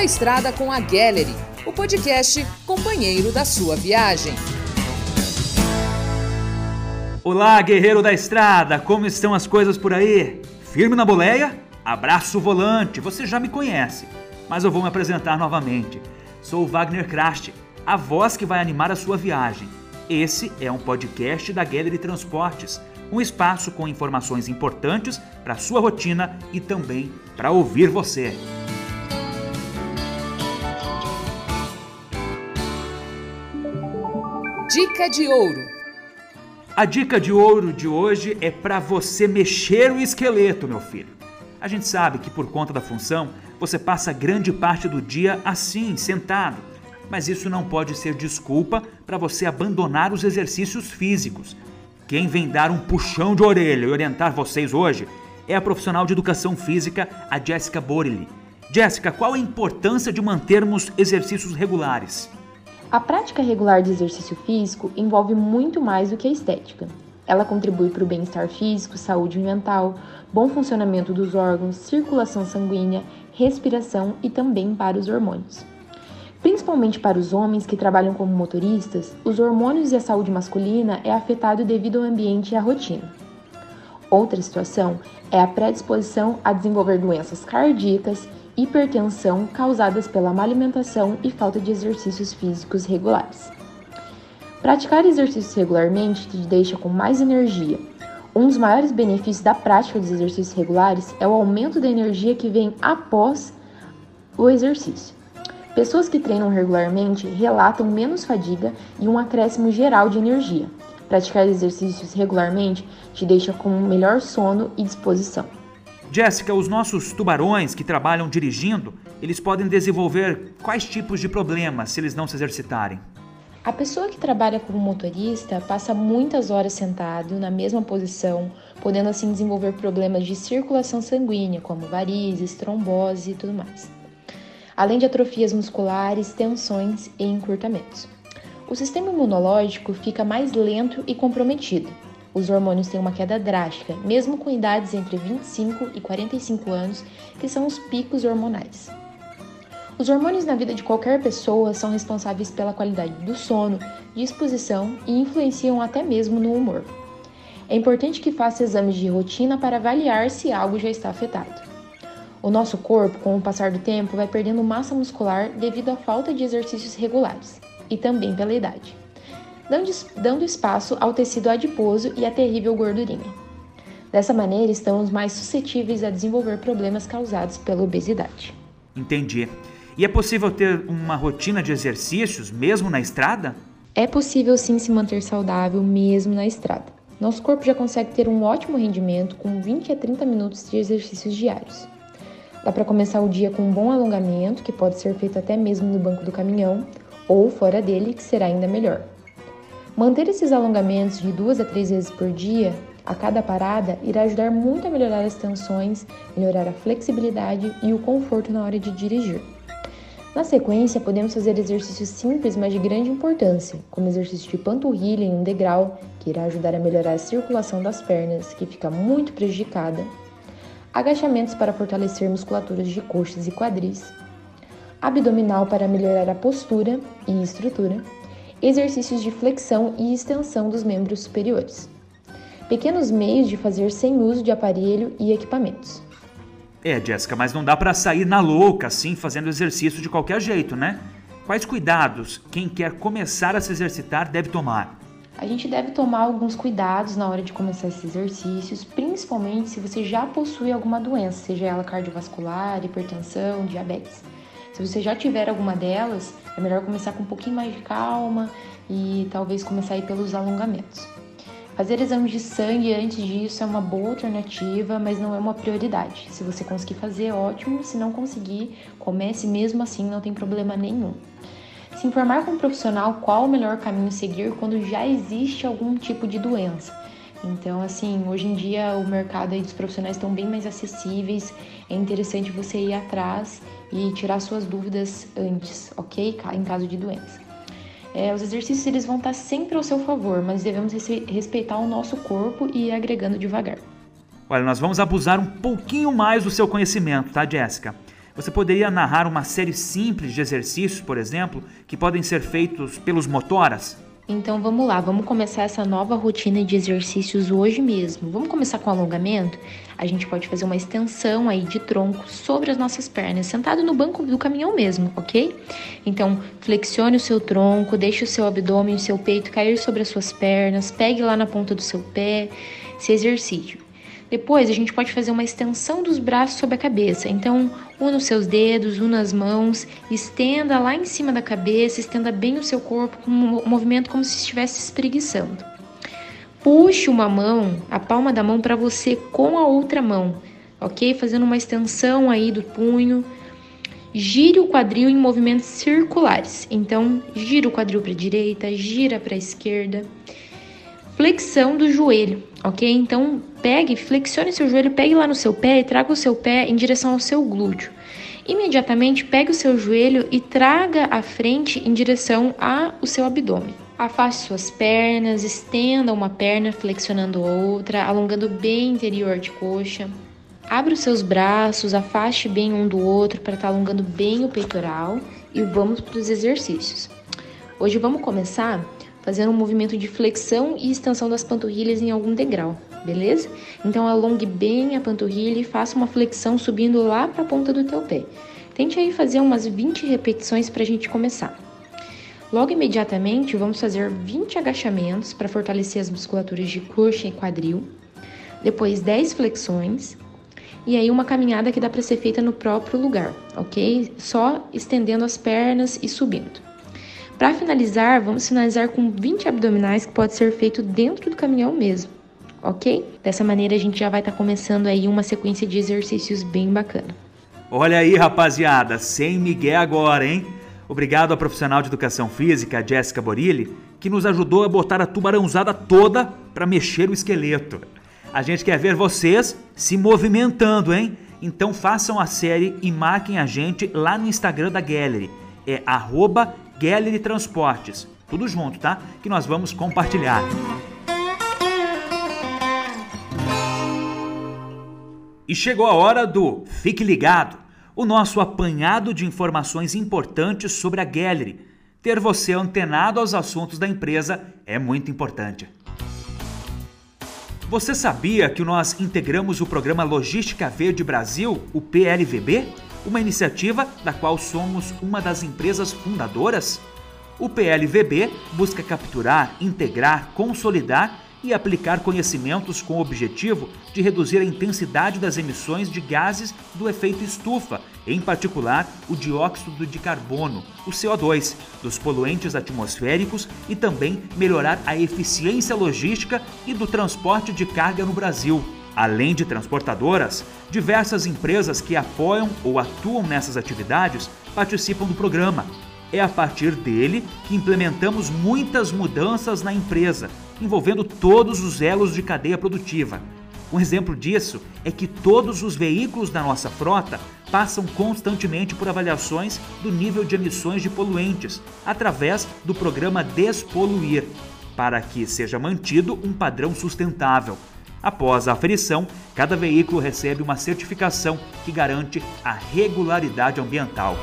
pela estrada com a Gallery, o podcast companheiro da sua viagem. Olá, guerreiro da estrada, como estão as coisas por aí? Firme na boleia? Abraço o volante, você já me conhece, mas eu vou me apresentar novamente. Sou o Wagner Krast, a voz que vai animar a sua viagem. Esse é um podcast da Gallery Transportes, um espaço com informações importantes para sua rotina e também para ouvir você. Dica de ouro. A dica de ouro de hoje é para você mexer o esqueleto, meu filho. A gente sabe que por conta da função, você passa grande parte do dia assim, sentado. Mas isso não pode ser desculpa para você abandonar os exercícios físicos. Quem vem dar um puxão de orelha e orientar vocês hoje é a profissional de educação física, a Jéssica Borelli. Jéssica, qual a importância de mantermos exercícios regulares? A prática regular de exercício físico envolve muito mais do que a estética. Ela contribui para o bem-estar físico, saúde mental, bom funcionamento dos órgãos, circulação sanguínea, respiração e também para os hormônios. Principalmente para os homens que trabalham como motoristas, os hormônios e a saúde masculina é afetado devido ao ambiente e à rotina. Outra situação é a predisposição a desenvolver doenças cardíacas hipertensão causadas pela má alimentação e falta de exercícios físicos regulares. Praticar exercícios regularmente te deixa com mais energia. Um dos maiores benefícios da prática dos exercícios regulares é o aumento da energia que vem após o exercício. Pessoas que treinam regularmente relatam menos fadiga e um acréscimo geral de energia. Praticar exercícios regularmente te deixa com melhor sono e disposição. Jéssica, os nossos tubarões que trabalham dirigindo, eles podem desenvolver quais tipos de problemas se eles não se exercitarem? A pessoa que trabalha como motorista passa muitas horas sentado na mesma posição, podendo assim desenvolver problemas de circulação sanguínea, como varizes, trombose e tudo mais. Além de atrofias musculares, tensões e encurtamentos. O sistema imunológico fica mais lento e comprometido, os hormônios têm uma queda drástica, mesmo com idades entre 25 e 45 anos, que são os picos hormonais. Os hormônios na vida de qualquer pessoa são responsáveis pela qualidade do sono, disposição e influenciam até mesmo no humor. É importante que faça exames de rotina para avaliar se algo já está afetado. O nosso corpo, com o passar do tempo, vai perdendo massa muscular devido à falta de exercícios regulares e também pela idade dando espaço ao tecido adiposo e à terrível gordurinha. Dessa maneira, estamos mais suscetíveis a desenvolver problemas causados pela obesidade. Entendi. E é possível ter uma rotina de exercícios mesmo na estrada? É possível sim se manter saudável mesmo na estrada. Nosso corpo já consegue ter um ótimo rendimento com 20 a 30 minutos de exercícios diários. Dá para começar o dia com um bom alongamento, que pode ser feito até mesmo no banco do caminhão, ou fora dele, que será ainda melhor. Manter esses alongamentos de duas a três vezes por dia a cada parada irá ajudar muito a melhorar as tensões, melhorar a flexibilidade e o conforto na hora de dirigir. Na sequência, podemos fazer exercícios simples, mas de grande importância, como exercício de panturrilha em um degrau, que irá ajudar a melhorar a circulação das pernas, que fica muito prejudicada, agachamentos para fortalecer musculaturas de coxas e quadris, abdominal para melhorar a postura e estrutura, exercícios de flexão e extensão dos membros superiores. Pequenos meios de fazer sem uso de aparelho e equipamentos. É, Jéssica, mas não dá para sair na louca assim, fazendo exercício de qualquer jeito, né? Quais cuidados quem quer começar a se exercitar deve tomar? A gente deve tomar alguns cuidados na hora de começar esses exercícios, principalmente se você já possui alguma doença, seja ela cardiovascular, hipertensão, diabetes. Se você já tiver alguma delas, é melhor começar com um pouquinho mais de calma e talvez começar aí pelos alongamentos. Fazer exames de sangue antes disso é uma boa alternativa, mas não é uma prioridade. Se você conseguir fazer, ótimo. Se não conseguir, comece mesmo assim, não tem problema nenhum. Se informar com um profissional qual o melhor caminho seguir quando já existe algum tipo de doença. Então, assim, hoje em dia o mercado aí dos profissionais estão bem mais acessíveis. É interessante você ir atrás e tirar suas dúvidas antes, ok? Em caso de doença. É, os exercícios eles vão estar sempre ao seu favor, mas devemos respeitar o nosso corpo e ir agregando devagar. Olha, nós vamos abusar um pouquinho mais do seu conhecimento, tá, Jéssica? Você poderia narrar uma série simples de exercícios, por exemplo, que podem ser feitos pelos motoras? Então vamos lá, vamos começar essa nova rotina de exercícios hoje mesmo. Vamos começar com alongamento? A gente pode fazer uma extensão aí de tronco sobre as nossas pernas, sentado no banco do caminhão mesmo, ok? Então flexione o seu tronco, deixe o seu abdômen o seu peito cair sobre as suas pernas, pegue lá na ponta do seu pé, se exercite. Depois a gente pode fazer uma extensão dos braços sobre a cabeça. Então, una os seus dedos, una as mãos, estenda lá em cima da cabeça, estenda bem o seu corpo com um movimento como se estivesse espreguiçando. Puxe uma mão, a palma da mão para você com a outra mão, ok? Fazendo uma extensão aí do punho. Gire o quadril em movimentos circulares. Então, gira o quadril para a direita, gira para a esquerda flexão do joelho, ok? Então, pegue, flexione seu joelho, pegue lá no seu pé e traga o seu pé em direção ao seu glúteo. Imediatamente, pegue o seu joelho e traga a frente em direção ao seu abdômen. Afaste suas pernas, estenda uma perna flexionando outra, alongando bem o interior de coxa. Abra os seus braços, afaste bem um do outro para estar tá alongando bem o peitoral e vamos para os exercícios. Hoje vamos começar fazendo um movimento de flexão e extensão das panturrilhas em algum degrau, beleza? Então alongue bem a panturrilha e faça uma flexão subindo lá para a ponta do teu pé. Tente aí fazer umas 20 repetições para a gente começar. Logo imediatamente, vamos fazer 20 agachamentos para fortalecer as musculaturas de coxa e quadril. Depois 10 flexões. E aí uma caminhada que dá para ser feita no próprio lugar, ok? Só estendendo as pernas e subindo. Para finalizar, vamos finalizar com 20 abdominais que pode ser feito dentro do caminhão mesmo, ok? Dessa maneira a gente já vai estar tá começando aí uma sequência de exercícios bem bacana. Olha aí, rapaziada, sem migué agora, hein? Obrigado à profissional de educação física, Jéssica Borilli, que nos ajudou a botar a tubarãozada toda para mexer o esqueleto. A gente quer ver vocês se movimentando, hein? Então façam a série e marquem a gente lá no Instagram da Gallery. É arroba Gallery Transportes. Tudo junto, tá? Que nós vamos compartilhar. E chegou a hora do Fique Ligado, o nosso apanhado de informações importantes sobre a Gallery. Ter você antenado aos assuntos da empresa é muito importante. Você sabia que nós integramos o programa Logística Verde Brasil, o PLVB? Uma iniciativa da qual somos uma das empresas fundadoras. O PLVB busca capturar, integrar, consolidar e aplicar conhecimentos com o objetivo de reduzir a intensidade das emissões de gases do efeito estufa, em particular o dióxido de carbono, o CO2, dos poluentes atmosféricos e também melhorar a eficiência logística e do transporte de carga no Brasil. Além de transportadoras, diversas empresas que apoiam ou atuam nessas atividades participam do programa. É a partir dele que implementamos muitas mudanças na empresa, envolvendo todos os elos de cadeia produtiva. Um exemplo disso é que todos os veículos da nossa frota passam constantemente por avaliações do nível de emissões de poluentes, através do programa Despoluir, para que seja mantido um padrão sustentável. Após a aferição, cada veículo recebe uma certificação que garante a regularidade ambiental.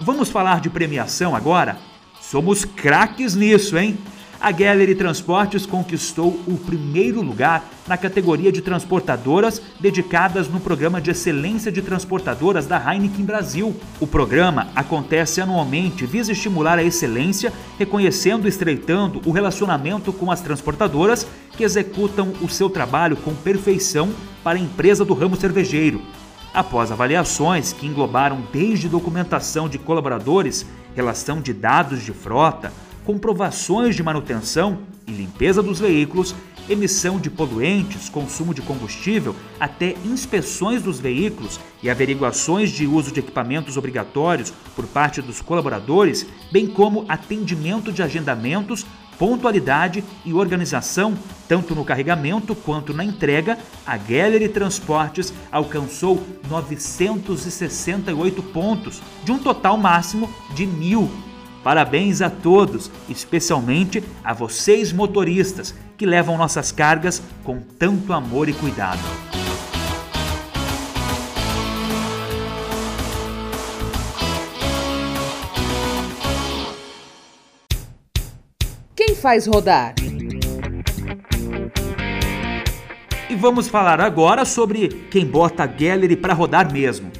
Vamos falar de premiação agora? Somos craques nisso, hein? A Gallery Transportes conquistou o primeiro lugar na categoria de transportadoras dedicadas no programa de excelência de transportadoras da Heineken Brasil. O programa acontece anualmente, visa estimular a excelência, reconhecendo e estreitando o relacionamento com as transportadoras que executam o seu trabalho com perfeição para a empresa do ramo cervejeiro. Após avaliações que englobaram desde documentação de colaboradores, relação de dados de frota, comprovações de manutenção e limpeza dos veículos, emissão de poluentes, consumo de combustível, até inspeções dos veículos e averiguações de uso de equipamentos obrigatórios por parte dos colaboradores, bem como atendimento de agendamentos, pontualidade e organização, tanto no carregamento quanto na entrega, a Gallery Transportes alcançou 968 pontos, de um total máximo de mil Parabéns a todos, especialmente a vocês motoristas que levam nossas cargas com tanto amor e cuidado. Quem faz rodar? E vamos falar agora sobre quem bota a Gallery para rodar mesmo.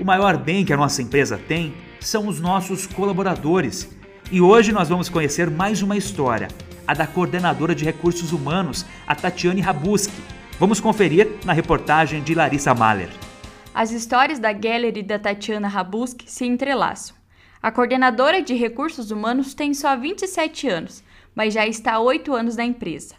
O maior bem que a nossa empresa tem são os nossos colaboradores. E hoje nós vamos conhecer mais uma história, a da coordenadora de recursos humanos, a Tatiane Rabuski. Vamos conferir na reportagem de Larissa Mahler. As histórias da Gallery da Tatiana Rabuski se entrelaçam. A coordenadora de recursos humanos tem só 27 anos, mas já está há 8 anos na empresa.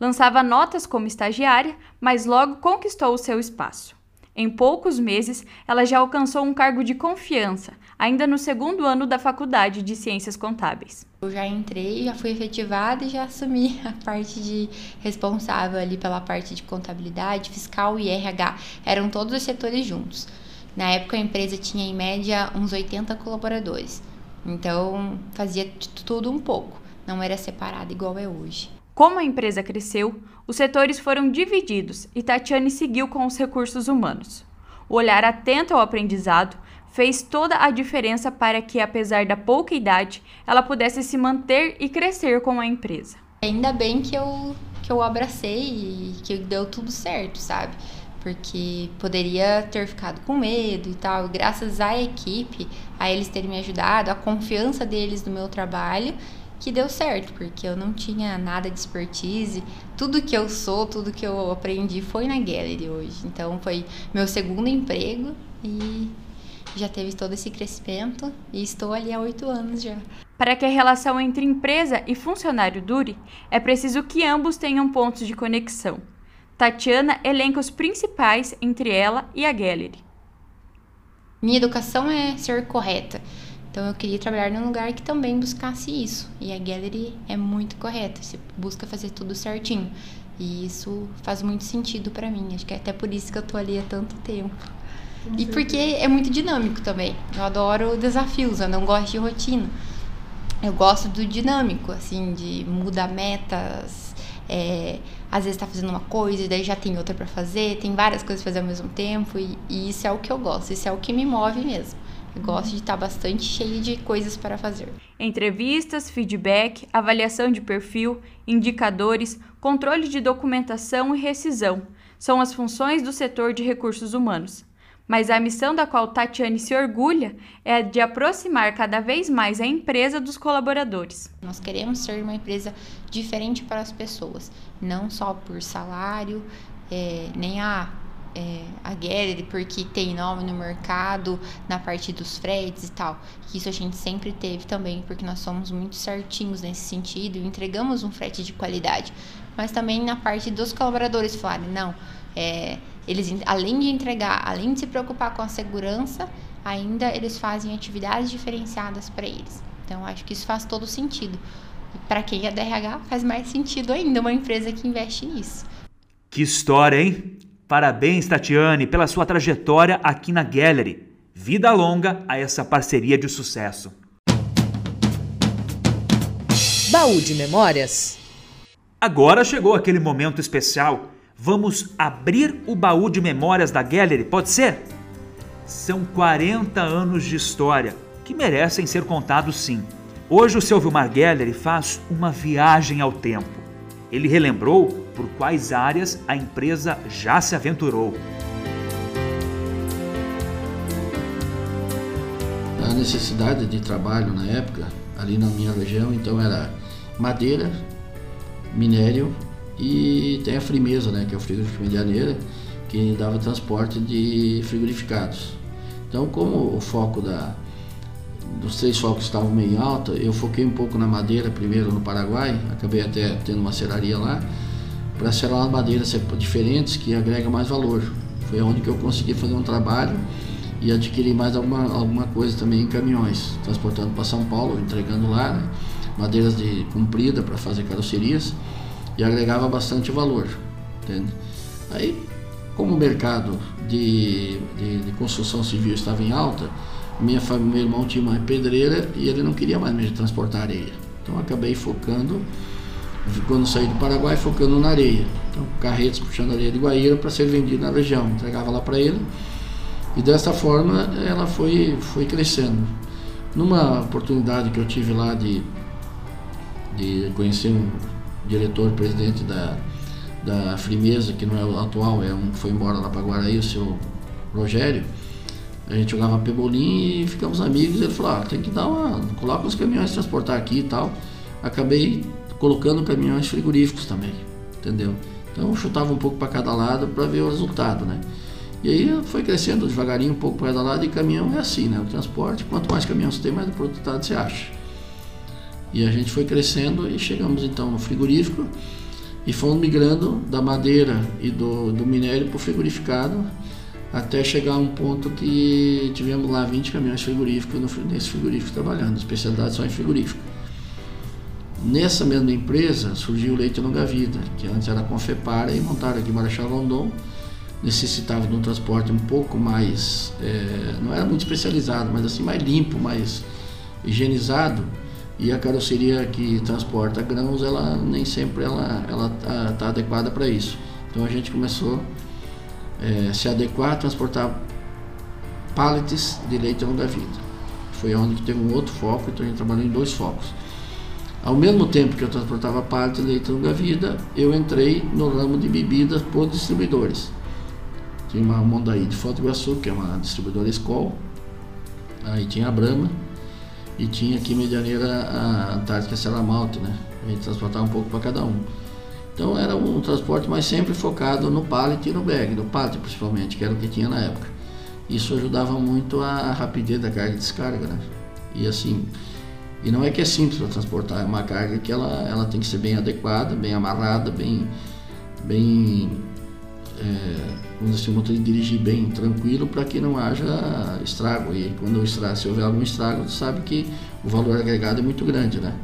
Lançava notas como estagiária, mas logo conquistou o seu espaço. Em poucos meses, ela já alcançou um cargo de confiança, ainda no segundo ano da Faculdade de Ciências Contábeis. Eu já entrei, já fui efetivada e já assumi a parte de responsável ali pela parte de contabilidade, fiscal e RH. Eram todos os setores juntos. Na época a empresa tinha em média uns 80 colaboradores. Então fazia tudo um pouco, não era separado igual é hoje. Como a empresa cresceu, os setores foram divididos e Tatiane seguiu com os recursos humanos. O olhar atento ao aprendizado fez toda a diferença para que, apesar da pouca idade, ela pudesse se manter e crescer com a empresa. Ainda bem que eu, que eu abracei e que deu tudo certo, sabe? Porque poderia ter ficado com medo e tal. Graças à equipe, a eles terem me ajudado, a confiança deles no meu trabalho, que deu certo, porque eu não tinha nada de expertise. Tudo que eu sou, tudo que eu aprendi foi na Gallery hoje. Então foi meu segundo emprego e já teve todo esse crescimento e estou ali há oito anos já. Para que a relação entre empresa e funcionário dure, é preciso que ambos tenham pontos de conexão. Tatiana elenca os principais entre ela e a Gallery. Minha educação é ser correta. Então eu queria trabalhar num lugar que também buscasse isso. E a Gallery é muito correta, você busca fazer tudo certinho. E isso faz muito sentido para mim. Acho que é até por isso que eu tô ali há tanto tempo. E porque é muito dinâmico também. Eu adoro desafios, eu não gosto de rotina. Eu gosto do dinâmico, assim, de mudar metas. É, às vezes tá fazendo uma coisa e daí já tem outra para fazer, tem várias coisas pra fazer ao mesmo tempo. E, e isso é o que eu gosto, isso é o que me move mesmo. Eu gosto de estar bastante cheio de coisas para fazer. Entrevistas, feedback, avaliação de perfil, indicadores, controle de documentação e rescisão são as funções do setor de recursos humanos. Mas a missão da qual Tatiane se orgulha é a de aproximar cada vez mais a empresa dos colaboradores. Nós queremos ser uma empresa diferente para as pessoas, não só por salário, é, nem a é, a Gallery porque tem nome no mercado, na parte dos fretes e tal. Isso a gente sempre teve também, porque nós somos muito certinhos nesse sentido e entregamos um frete de qualidade. Mas também na parte dos colaboradores falarem, não, é, eles além de entregar, além de se preocupar com a segurança, ainda eles fazem atividades diferenciadas para eles. Então acho que isso faz todo sentido. E para quem é DRH, faz mais sentido ainda uma empresa que investe nisso. Que história, hein? Parabéns, Tatiane, pela sua trajetória aqui na Gallery. Vida longa a essa parceria de sucesso. Baú de Memórias. Agora chegou aquele momento especial. Vamos abrir o baú de memórias da Gallery, pode ser? São 40 anos de história que merecem ser contados sim. Hoje o seu Vilmar Gallery faz uma viagem ao tempo ele relembrou por quais áreas a empresa já se aventurou. A necessidade de trabalho na época, ali na minha região, então era madeira, minério e tem a Frimeza, né, que é o frigorífico Medianeira, que dava transporte de frigorificados. Então, como o foco da, dos três focos estavam meio alta, eu foquei um pouco na madeira primeiro no Paraguai, acabei até tendo uma serraria lá, para selar madeiras diferentes que agrega mais valor. Foi onde que eu consegui fazer um trabalho e adquirir mais alguma, alguma coisa também em caminhões, transportando para São Paulo, entregando lá, né? madeiras de comprida para fazer carrocerias e agregava bastante valor. Entende? Aí, como o mercado de, de, de construção civil estava em alta, minha família, meu irmão tinha uma pedreira e ele não queria mais me transportar areia. Então acabei focando, quando saí do Paraguai, focando na areia. Então carretas puxando areia de Guaíra para ser vendida na região. Entregava lá para ele. E dessa forma ela foi, foi crescendo. Numa oportunidade que eu tive lá de, de conhecer um diretor, presidente da, da Frimeza, que não é o atual, é um que foi embora lá para Guaraí, o seu Rogério. A gente jogava pebolim e ficamos amigos. Ele falou: ah, tem que dar uma. coloca os caminhões transportar aqui e tal. Acabei colocando caminhões frigoríficos também, entendeu? Então chutava um pouco para cada lado para ver o resultado, né? E aí foi crescendo devagarinho um pouco para cada lado e caminhão é assim, né? O transporte, quanto mais caminhão você tem, mais produtado você acha. E a gente foi crescendo e chegamos então no frigorífico e fomos migrando da madeira e do, do minério para o frigorificado até chegar a um ponto que tivemos lá 20 caminhões frigoríficos no, nesse frigorífico trabalhando, especialidade só em frigorífico. Nessa mesma empresa surgiu o Leite Longa Vida, que antes era Confepara e montaram aqui Marechal Rondon. Necessitava de um transporte um pouco mais, é, não era muito especializado, mas assim mais limpo, mais higienizado. E a carroceria que transporta grãos, ela nem sempre ela ela tá, tá adequada para isso. Então a gente começou é, se adequar a transportar pallets de leite longa vida. Foi onde teve um outro foco, então a gente trabalhou em dois focos. Ao mesmo tempo que eu transportava parte de leite longa vida, eu entrei no ramo de bebidas por distribuidores. Tinha uma Mondaí de Foto do Iguaçu, que é uma distribuidora Skol. Aí tinha a Brahma e tinha aqui Medianeira a Antártica Serra Malte, né? A gente transportava um pouco para cada um. Então era um transporte mais sempre focado no pallet e no bag, no pallet principalmente, que era o que tinha na época. Isso ajudava muito a rapidez da carga de descarga, né? E assim, e não é que é simples para transportar, é uma carga que ela, ela tem que ser bem adequada, bem amarrada, bem, bem vamos dizer, motor de dirigir bem tranquilo para que não haja estrago. E quando estrago, se houver algum estrago, sabe que o valor agregado é muito grande, né?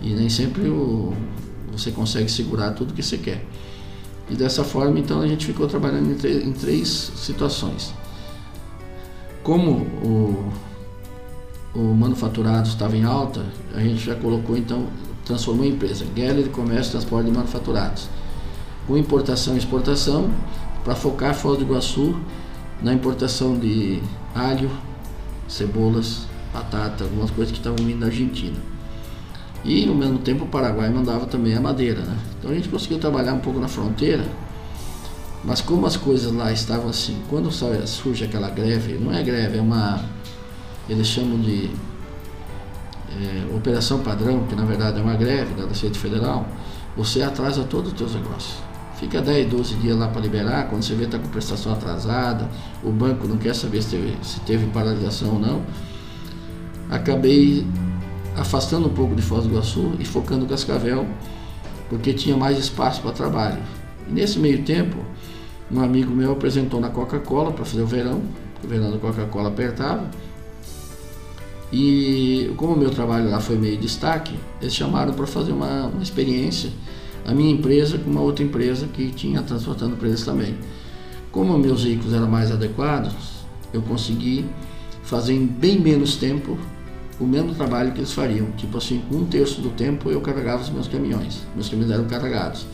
E nem sempre o, você consegue segurar tudo que você quer. E dessa forma, então, a gente ficou trabalhando em, em três situações. Como o o manufaturado estava em alta, a gente já colocou então, transformou em empresa, Geller Comércio Transporte de Manufaturados, com importação e exportação, para focar Foz do Iguaçu na importação de alho, cebolas, batata, algumas coisas que estavam vindo da Argentina. E ao mesmo tempo o Paraguai mandava também a madeira, né? Então a gente conseguiu trabalhar um pouco na fronteira, mas como as coisas lá estavam assim, quando surge aquela greve, não é greve, é uma eles chamam de é, operação padrão, que na verdade é uma greve da Receita Federal, você atrasa todos os teus negócios. Fica 10, 12 dias lá para liberar, quando você vê está com prestação atrasada, o banco não quer saber se teve, se teve paralisação ou não. Acabei afastando um pouco de Foz do Iguaçu e focando Cascavel, porque tinha mais espaço para trabalho. E nesse meio tempo, um amigo meu apresentou na Coca-Cola para fazer o verão, o verão da Coca-Cola apertava, e como o meu trabalho lá foi meio destaque, eles chamaram para fazer uma, uma, experiência, a minha empresa com uma outra empresa que tinha transportando para eles também. Como meus veículos eram mais adequados, eu consegui fazer em bem menos tempo o mesmo trabalho que eles fariam. Tipo assim, um terço do tempo eu carregava os meus caminhões, meus caminhões eram carregados.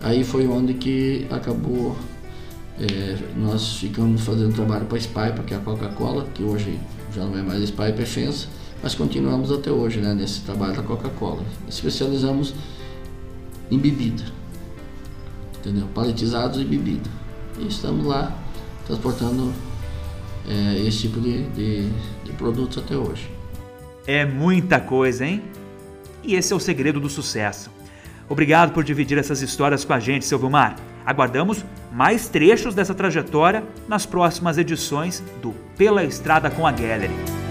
Aí foi onde que acabou, é, nós ficamos fazendo trabalho para a Spypa, que é a Coca-Cola, que hoje já não é mais Spy Perfensa, mas continuamos até hoje né, nesse trabalho da Coca-Cola. Especializamos em bebida, entendeu? Paletizados e bebida. E estamos lá transportando é, esse tipo de, de, de produtos até hoje. É muita coisa, hein? E esse é o segredo do sucesso. Obrigado por dividir essas histórias com a gente, seu Vilmar. Aguardamos mais trechos dessa trajetória nas próximas edições do Pela Estrada com a Gallery.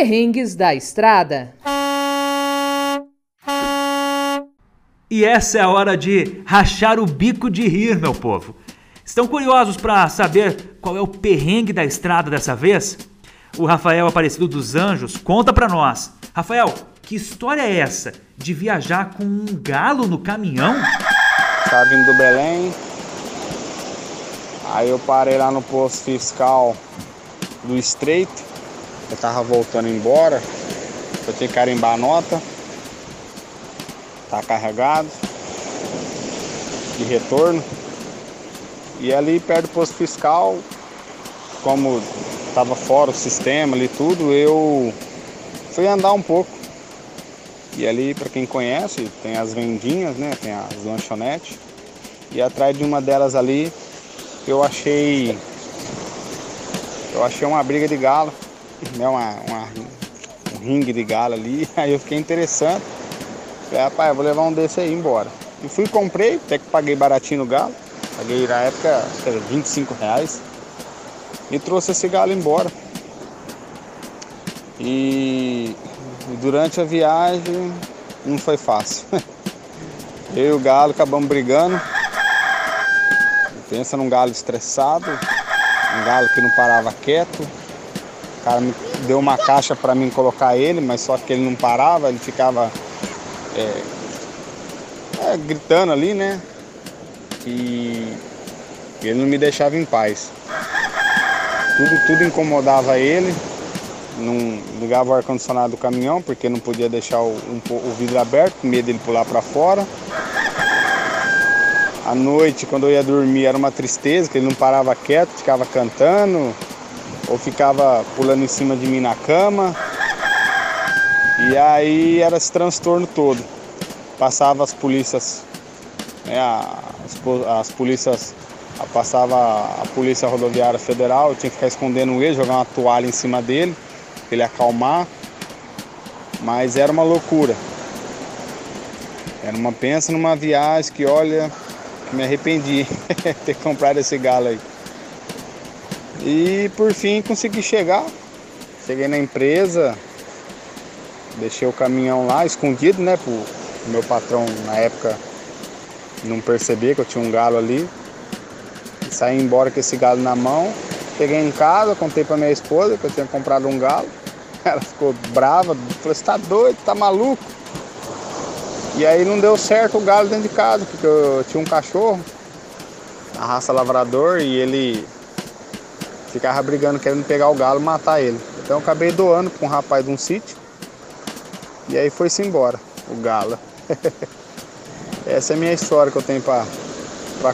Perrengues da Estrada. E essa é a hora de rachar o bico de rir, meu povo. Estão curiosos para saber qual é o perrengue da estrada dessa vez? O Rafael Aparecido dos Anjos conta para nós. Rafael, que história é essa de viajar com um galo no caminhão? Tá vindo do Belém. Aí eu parei lá no posto fiscal do Estreito. Eu tava voltando embora. Eu tenho que carimbar a nota. Tá carregado. de retorno. E ali perto do posto fiscal, como estava fora o sistema ali tudo, eu fui andar um pouco. E ali, para quem conhece, tem as vendinhas, né? Tem as lanchonetes. E atrás de uma delas ali, eu achei eu achei uma briga de galo, né? Uma, uma um ringue de galo ali. Aí eu fiquei interessante. Falei, rapaz, vou levar um desse aí embora. E fui comprei, até que paguei baratinho no galo. Paguei na época, acho que era 25 reais. E trouxe esse galo embora. E durante a viagem não foi fácil. Eu e o galo acabamos brigando. Pensa num galo estressado, um galo que não parava quieto. O cara me deu uma caixa para mim colocar ele, mas só que ele não parava, ele ficava é, é, gritando ali, né? E ele não me deixava em paz. Tudo, tudo incomodava ele. Não ligava o ar-condicionado do caminhão, porque não podia deixar o, um, o vidro aberto, com medo dele pular para fora. À noite, quando eu ia dormir, era uma tristeza, que ele não parava quieto, ficava cantando, ou ficava pulando em cima de mim na cama. E aí era esse transtorno todo. Passava as polícias, né, as, as polícias, passava a polícia rodoviária federal, eu tinha que ficar escondendo ele, jogar uma toalha em cima dele, para ele acalmar. Mas era uma loucura. Era uma pensa numa viagem que olha, me arrependi ter comprado esse galo aí. E por fim consegui chegar. Cheguei na empresa, deixei o caminhão lá escondido, né? Pro meu patrão na época não perceber que eu tinha um galo ali. Saí embora com esse galo na mão. Cheguei em casa, contei pra minha esposa que eu tinha comprado um galo. Ela ficou brava, falou, você tá doido, tá maluco? E aí não deu certo o galo dentro de casa, porque eu tinha um cachorro, a raça lavrador, e ele ficava brigando, querendo pegar o galo matar ele. Então eu acabei doando para um rapaz de um sítio. E aí foi-se embora, o galo. Essa é a minha história que eu tenho para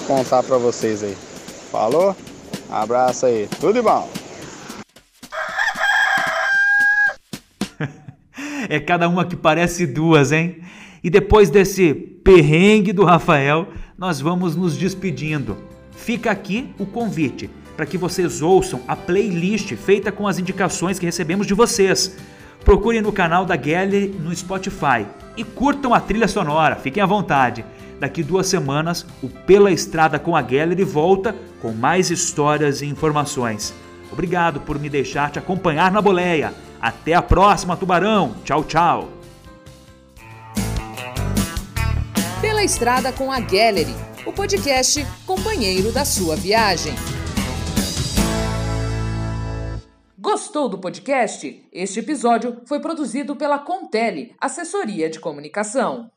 contar para vocês aí. Falou? Abraço aí. Tudo de bom. é cada uma que parece duas, hein? E depois desse perrengue do Rafael, nós vamos nos despedindo. Fica aqui o convite para que vocês ouçam a playlist feita com as indicações que recebemos de vocês. Procurem no canal da Gallery no Spotify e curtam a trilha sonora, fiquem à vontade. Daqui duas semanas, o Pela Estrada com a Gallery volta com mais histórias e informações. Obrigado por me deixar te acompanhar na boleia. Até a próxima, Tubarão. Tchau, tchau. Pela Estrada com a Gallery, o podcast companheiro da sua viagem. Gostou do podcast? Este episódio foi produzido pela Contele, assessoria de comunicação.